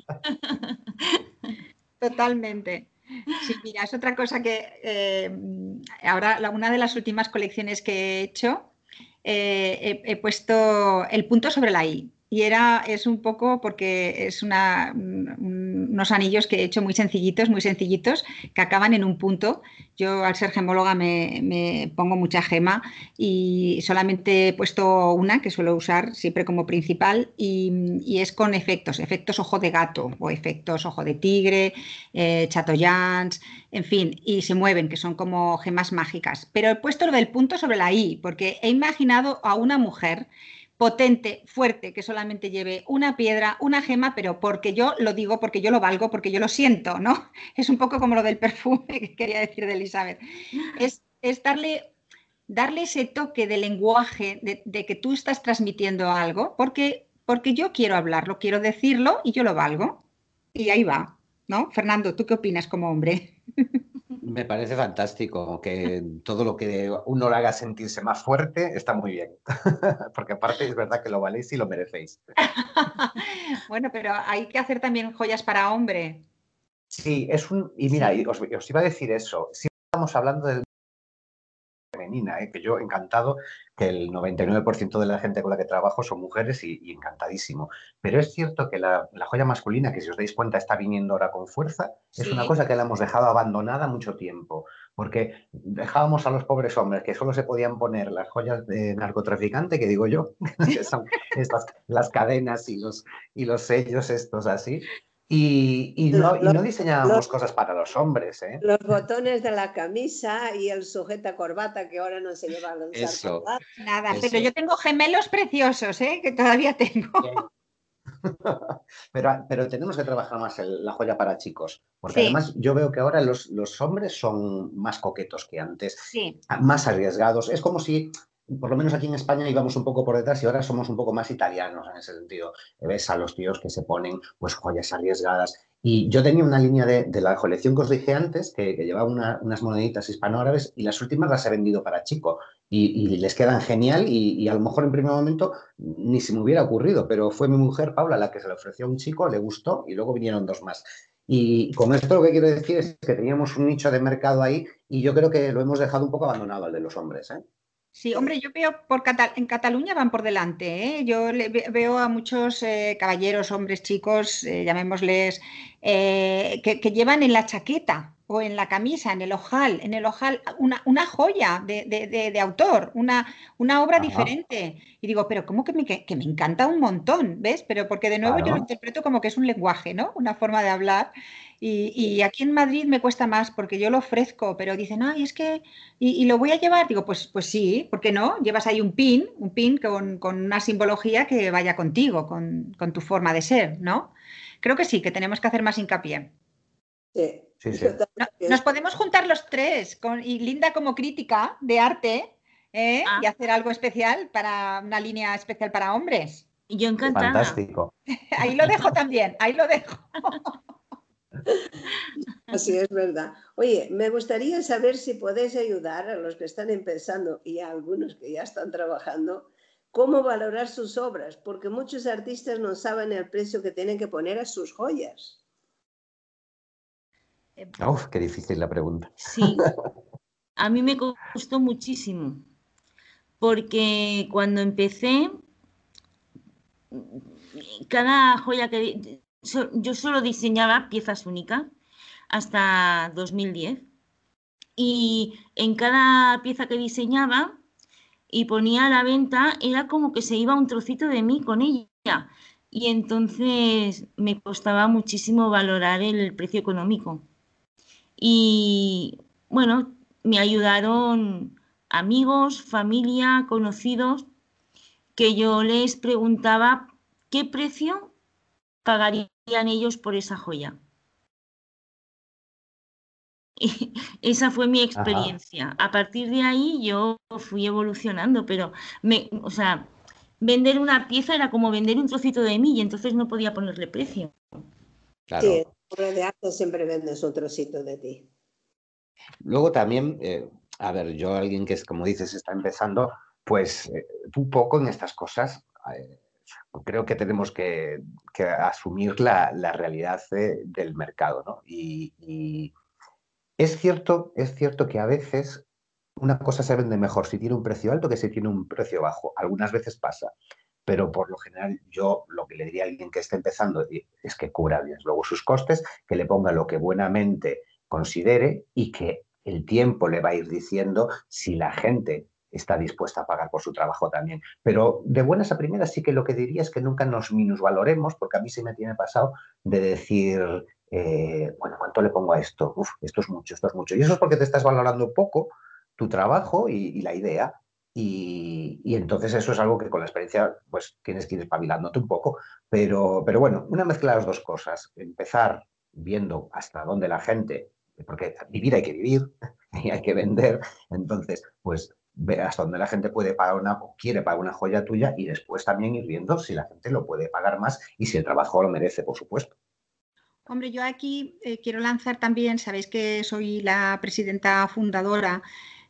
Totalmente. Sí, mira, es otra cosa que eh, ahora la, una de las últimas colecciones que he hecho eh, he, he, puesto el punto sobre la I. Y era, es un poco porque es una, unos anillos que he hecho muy sencillitos, muy sencillitos, que acaban en un punto. Yo al ser gemóloga me, pongo mucha gema y solamente he puesto una que suelo usar siempre como principal y, es con efectos, efectos ojo de gato o efectos ojo de tigre, eh, en fin, y se mueven, que son como gemas mágicas. Pero he puesto lo del punto sobre la I porque he imaginado a una mujer potente, fuerte, que solamente lleve una piedra, una gema, pero porque yo lo digo, porque yo lo valgo, porque yo lo siento, ¿no? Es un poco como lo del perfume que quería decir de Elizabeth. Es, es darle, darle ese toque de lenguaje, de, de, que tú estás transmitiendo algo, porque, porque yo quiero hablarlo, quiero decirlo y yo lo valgo. Y ahí va, ¿no? Fernando, ¿tú qué opinas como hombre? Me parece fantástico que todo lo que uno le haga sentirse más fuerte está muy bien, porque aparte es verdad que lo valéis y lo merecéis. bueno, pero hay que hacer también joyas para hombre. Sí, es un... Y mira, os, os, iba a decir eso, si estamos hablando del femenina, ¿eh? que yo encantado que el 99% de la gente con la que trabajo son mujeres y, y encantadísimo. Pero es cierto que la, la, joya masculina, que si os dais cuenta está viniendo ahora con fuerza, sí. es una cosa que la hemos dejado abandonada mucho tiempo, porque dejábamos a los pobres hombres que solo se podían poner las joyas de narcotraficante, que digo yo, que son estas, las cadenas y los, y los sellos estos así, y, y, no, los, y, no, diseñábamos los, cosas para los hombres. ¿eh? Los botones de la camisa y el sujeta corbata que ahora no se lleva a usar Eso. corbata. Nada, Eso. pero yo tengo gemelos preciosos, ¿eh? que todavía tengo. pero, pero, tenemos que trabajar más la joya para chicos, porque sí. además yo veo que ahora los, los, hombres son más coquetos que antes, sí. más arriesgados. Es como si por lo menos aquí en España íbamos un poco por detrás y ahora somos un poco más italianos en ese sentido. Ves a los tíos que se ponen pues joyas arriesgadas Y yo tenía una línea de, la colección que os dije antes, que, llevaba unas moneditas hispanoárabes y las últimas las he vendido para chico. Y, les quedan genial y, a lo mejor en primer momento ni se me hubiera ocurrido, pero fue mi mujer Paula la que se le ofreció a un chico, le gustó y luego vinieron dos más. Y con esto lo que quiero decir es que teníamos un nicho de mercado ahí y yo creo que lo hemos dejado un poco abandonado al de los hombres. ¿eh? Sí, hombre, yo veo por en Cataluña van por delante. ¿eh? Yo veo a muchos eh, caballeros, hombres, chicos, eh, llamémosles, que, llevan en la chaqueta o en la camisa, en el ojal, en el ojal, una, joya de, autor, una, una obra diferente. Y digo, pero ¿cómo que me, que me, encanta un montón? ¿Ves? Pero porque de nuevo yo lo interpreto como que es un lenguaje, ¿no? Una forma de hablar. Y, aquí en Madrid me cuesta más porque yo lo ofrezco, pero dicen, ay, es que, y, lo voy a llevar. Digo, pues, pues sí, ¿por qué no? Llevas ahí un pin, un pin con, una simbología que vaya contigo, con, tu forma de ser, ¿no? Creo que sí, que tenemos que hacer más hincapié. Sí. Sí, nos podemos juntar los tres con, y Linda como crítica de arte ¿eh? ah. y hacer algo especial para una línea especial para hombres. Yo encantada. Fantástico. ahí lo dejo también, ahí lo dejo. Así es verdad. Oye, me gustaría saber si podéis ayudar a los que están empezando y a algunos que ya están trabajando, cómo valorar sus obras, porque muchos artistas no saben el precio que tienen que poner a sus joyas. Uf, qué difícil la pregunta. Sí, a mí me costó muchísimo, porque cuando empecé, cada joya que yo solo diseñaba piezas únicas hasta 2010 y en cada pieza que diseñaba y ponía a la venta era como que se iba un trocito de mí con ella y entonces me costaba muchísimo valorar el precio económico. Y bueno, me ayudaron amigos, familia, conocidos, que yo les preguntaba qué precio pagarían ellos por esa joya. Y esa fue mi experiencia. A partir de ahí yo fui evolucionando, pero me, o sea, vender una pieza era como vender un trocito de mí y entonces no podía ponerle precio. Claro. Sí, arte siempre vendes un trocito de ti. Luego también, eh, a ver, yo alguien que es, como dices, está empezando, pues eh, un poco en estas cosas, eh, creo que tenemos que, asumir la, realidad del mercado, ¿no? Y, es cierto, es cierto que a veces una cosa se vende mejor si tiene un precio alto que si tiene un precio bajo. Algunas veces pasa, pero por lo general yo lo que le diría a alguien que esté empezando es que cubra bien luego sus costes, que le ponga lo que buenamente considere y que el tiempo le va a ir diciendo si la gente está dispuesta a pagar por su trabajo también. Pero de buenas a primeras sí que lo que diría es que nunca nos minusvaloremos, porque a mí se me tiene pasado de decir, eh, bueno, ¿cuánto le pongo a esto? Uf, esto es mucho, esto es mucho. Y eso es porque te estás valorando poco tu trabajo y, la idea. Y, entonces eso es algo que con la experiencia pues tienes que ir espabilándote un poco. Pero, pero bueno, una mezcla de las dos cosas. Empezar viendo hasta dónde la gente, porque vivir hay que vivir y hay que vender. Entonces, pues ver hasta dónde la gente puede pagar una o quiere pagar una joya tuya y después también ir viendo si la gente lo puede pagar más y si el trabajo lo merece, por supuesto. Hombre, yo aquí eh, quiero lanzar también, sabéis que soy la presidenta fundadora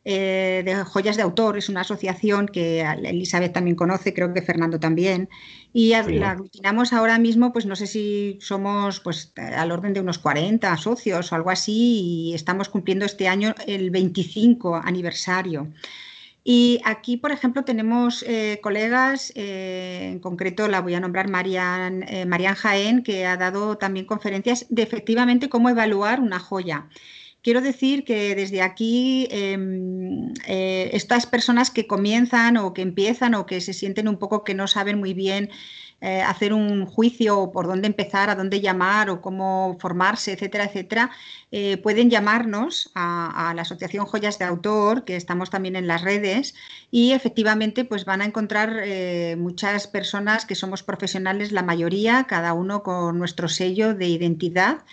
eh, de Joyas de Autor, es una asociación que Elizabeth también conoce, creo que Fernando también, y la aglutinamos ahora mismo, pues no sé si somos pues al orden de unos 40 socios o algo así, y estamos cumpliendo este año el 25 aniversario. Y aquí, por ejemplo, tenemos eh, colegas, eh, en concreto la voy a nombrar Marian, eh, Marian Jaén, que ha dado también conferencias de efectivamente cómo evaluar una joya. Quiero decir que desde aquí em, estas personas que comienzan o que empiezan o que se sienten un poco que no saben muy bien eh, hacer un juicio o por dónde empezar, a dónde llamar o cómo formarse, etcétera, etcétera, eh, pueden llamarnos a, la Asociación Joyas de Autor, que estamos también en las redes, y efectivamente pues van a encontrar eh, muchas personas que somos profesionales, la mayoría, cada uno con nuestro sello de identidad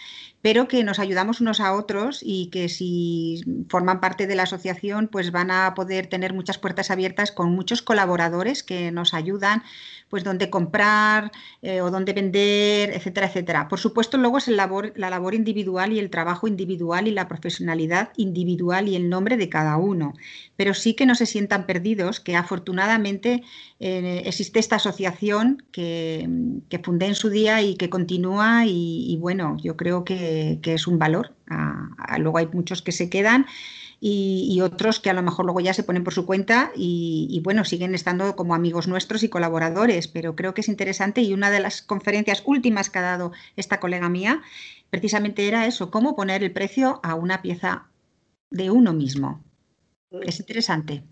pero que nos ayudamos unos a otros y que si forman parte de la asociación, pues van a poder tener muchas puertas abiertas con muchos colaboradores que nos ayudan, pues dónde comprar eh, o dónde vender, etcétera, etcétera. Por supuesto, luego es la labor individual y el trabajo individual y la profesionalidad individual y el nombre de cada uno. Pero sí que no se sientan perdidos, que afortunadamente eh, existe esta asociación que, que, fundé en su día y que continúa y, bueno, yo creo que, es un valor. luego hay muchos que se quedan y, otros que a lo mejor luego ya se ponen por su cuenta y, bueno, siguen estando como amigos nuestros y colaboradores, pero creo que es interesante y una de las conferencias últimas que ha dado esta colega mía precisamente era eso, cómo poner el precio a una pieza de uno mismo. Es interesante.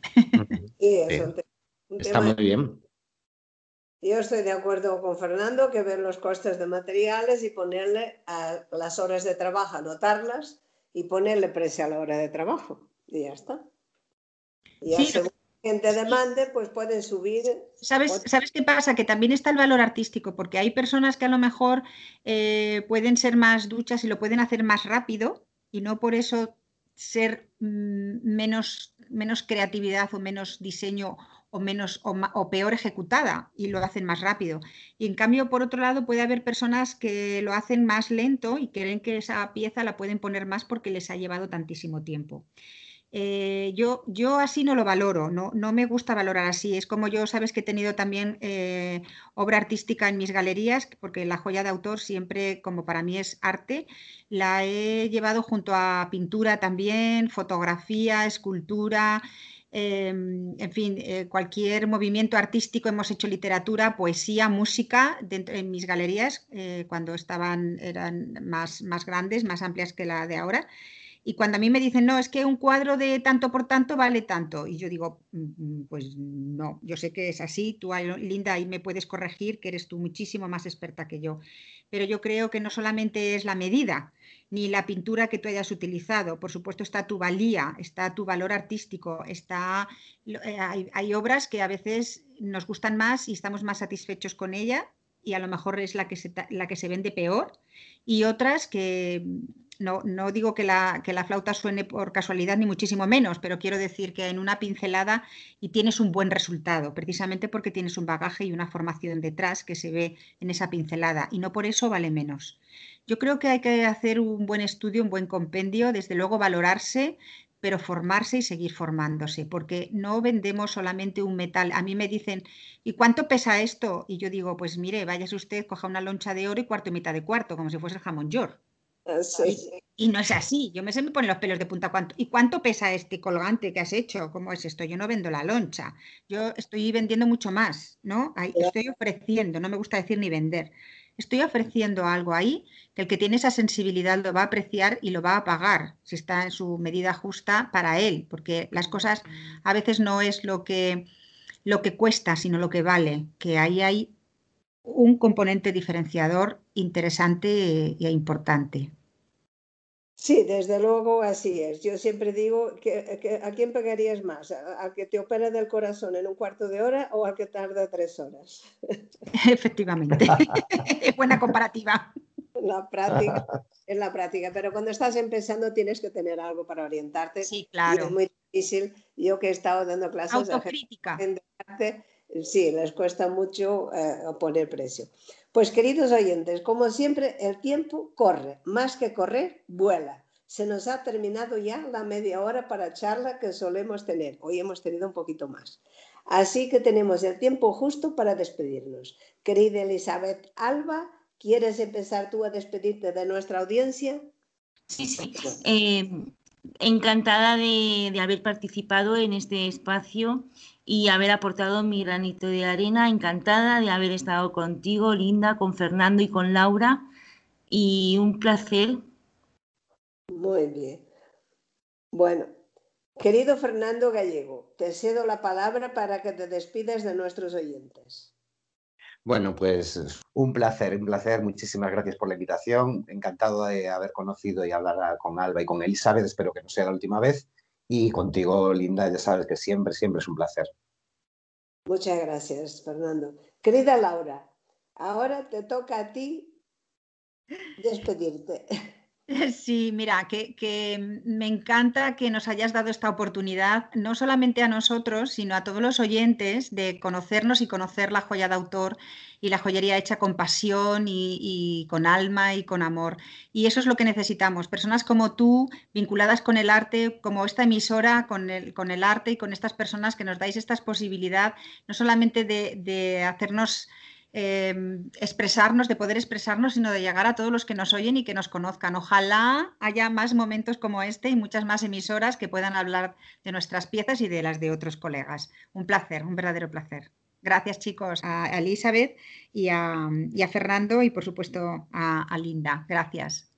Sí, Está muy bien. Yo estoy de acuerdo con Fernando que ver los costes de materiales y ponerle a las horas de trabajo, anotarlas y ponerle precio a la hora de trabajo. Y ya está. Y sí, según la gente demande, pues pueden subir. ¿Sabes, ¿Sabes qué pasa? Que también está el valor artístico, porque hay personas que a lo mejor eh, pueden ser más duchas y lo pueden hacer más rápido y no por eso ser mm, menos, menos creatividad o menos diseño o menos o, peor ejecutada y lo hacen más rápido. Y en cambio, por otro lado, puede haber personas que lo hacen más lento y creen que esa pieza la pueden poner más porque les ha llevado tantísimo tiempo. Eh, yo, yo así no lo valoro, no, no, me gusta valorar así. Es como yo, sabes que he tenido también eh, obra artística en mis galerías, porque la joya de autor siempre, como para mí es arte, la he llevado junto a pintura también, fotografía, escultura, Em, en fin, eh, cualquier movimiento artístico, hemos hecho literatura, poesía, música dentro, en mis galerías eh, cuando estaban, eran más, más grandes, más amplias que la de ahora. Y cuando a mí me dicen, no, es que un cuadro de tanto por tanto vale tanto. Y yo digo, mm, mm, pues no, yo sé que es así, tú, Linda, ahí me puedes corregir, que eres tú muchísimo más experta que yo. Pero yo creo que no solamente es la medida, ni la pintura que tú hayas utilizado. Por supuesto está tu valía, está tu valor artístico, está, eh, hay, obras que a veces nos gustan más y estamos más satisfechos con ella y a lo mejor es la que se, la que se vende peor y otras que no, no digo que la, que la, flauta suene por casualidad ni muchísimo menos, pero quiero decir que en una pincelada y tienes un buen resultado, precisamente porque tienes un bagaje y una formación detrás que se ve en esa pincelada y no por eso vale menos. Yo creo que hay que hacer un buen estudio, un buen compendio, desde luego valorarse, pero formarse y seguir formándose, porque no vendemos solamente un metal. A mí me dicen, ¿y cuánto pesa esto? Y yo digo, pues mire, váyase usted, coja una loncha de oro y cuarto y mitad de cuarto, como si fuese el jamón york. Ah, y, no es así, yo me se me ponen los pelos de punta. ¿cuánto, ¿Y cuánto pesa este colgante que has hecho? ¿Cómo es esto? Yo no vendo la loncha, yo estoy vendiendo mucho más, ¿no? estoy ofreciendo, no me gusta decir ni vender estoy ofreciendo algo ahí que el que tiene esa sensibilidad lo va a apreciar y lo va a pagar si está en su medida justa para él, porque las cosas a veces no es lo que, lo que cuesta, sino lo que vale, que ahí hay un componente diferenciador interesante e importante. Sí, desde luego así es. Yo siempre digo que, a quién pegarías más, al que te opera del corazón en un cuarto de hora o al que tarda tres horas. Efectivamente, es buena comparativa. La práctica, es la práctica, pero cuando estás empezando tienes que tener algo para orientarte. Sí, claro. es muy difícil. Yo que he estado dando clases Autocrítica. de arte, sí, les cuesta mucho eh, poner precio. Pues queridos oyentes, como siempre, el tiempo corre, más que correr, vuela. Se nos ha terminado ya la media hora para charla que solemos tener. Hoy hemos tenido un poquito más. Así que tenemos el tiempo justo para despedirnos. Querida Elizabeth Alba, ¿quieres empezar tú a despedirte de nuestra audiencia? Sí, sí. Eh, encantada de haber participado en este espacio y haber aportado mi granito de arena. Encantada de haber estado contigo, Linda, con Fernando y con Laura. Y un placer. Muy bien. Bueno, querido Fernando Gallego, te cedo la palabra para que te despides de nuestros oyentes. Bueno, pues un placer, un placer. Muchísimas gracias por la invitación. Encantado de haber conocido y hablar con Alba y con Elizabeth. Espero que no sea la última vez. Y contigo, Linda, ya sabes que siempre, siempre es un placer. Muchas gracias, Fernando. Querida Laura, ahora te toca a ti despedirte. Sí, mira, que, me encanta que nos hayas dado esta oportunidad, no solamente a nosotros, sino a todos los oyentes, de conocernos y conocer la joya de autor y la joyería hecha con pasión y, con alma y con amor. Y eso es lo que necesitamos, personas como tú, vinculadas con el arte, como esta emisora, con el, con el arte y con estas personas que nos dais esta posibilidad, no solamente de hacernos Em, expresarnos, de poder expresarnos, sino de llegar a todos los que nos oyen y que nos conozcan. Ojalá haya más momentos como este y muchas más emisoras que puedan hablar de nuestras piezas y de las de otros colegas. Un placer, un verdadero placer. Gracias chicos, a Elizabeth y a, Fernando y por supuesto a, a Linda. Gracias.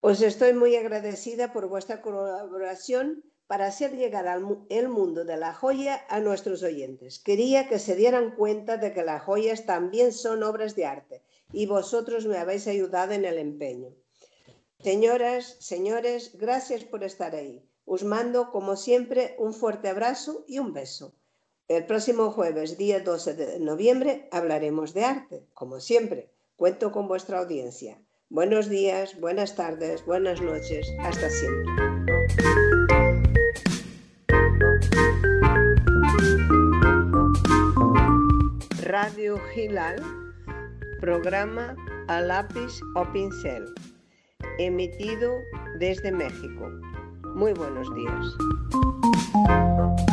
Os estoy muy agradecida por vuestra colaboración para hacer llegar el mundo de la joya a nuestros oyentes. Quería que se dieran cuenta de que las joyas también son obras de arte y vosotros me habéis ayudado en el empeño. Señoras, señores, gracias por estar ahí. Os mando, como siempre, un fuerte abrazo y un beso. El próximo jueves, día 12 de noviembre, hablaremos de arte, como siempre. Cuento con vuestra audiencia. Buenos días, buenas tardes, buenas noches. Hasta siempre. Radio Gilal, programa a lápiz o pincel, emitido desde México. Muy buenos días.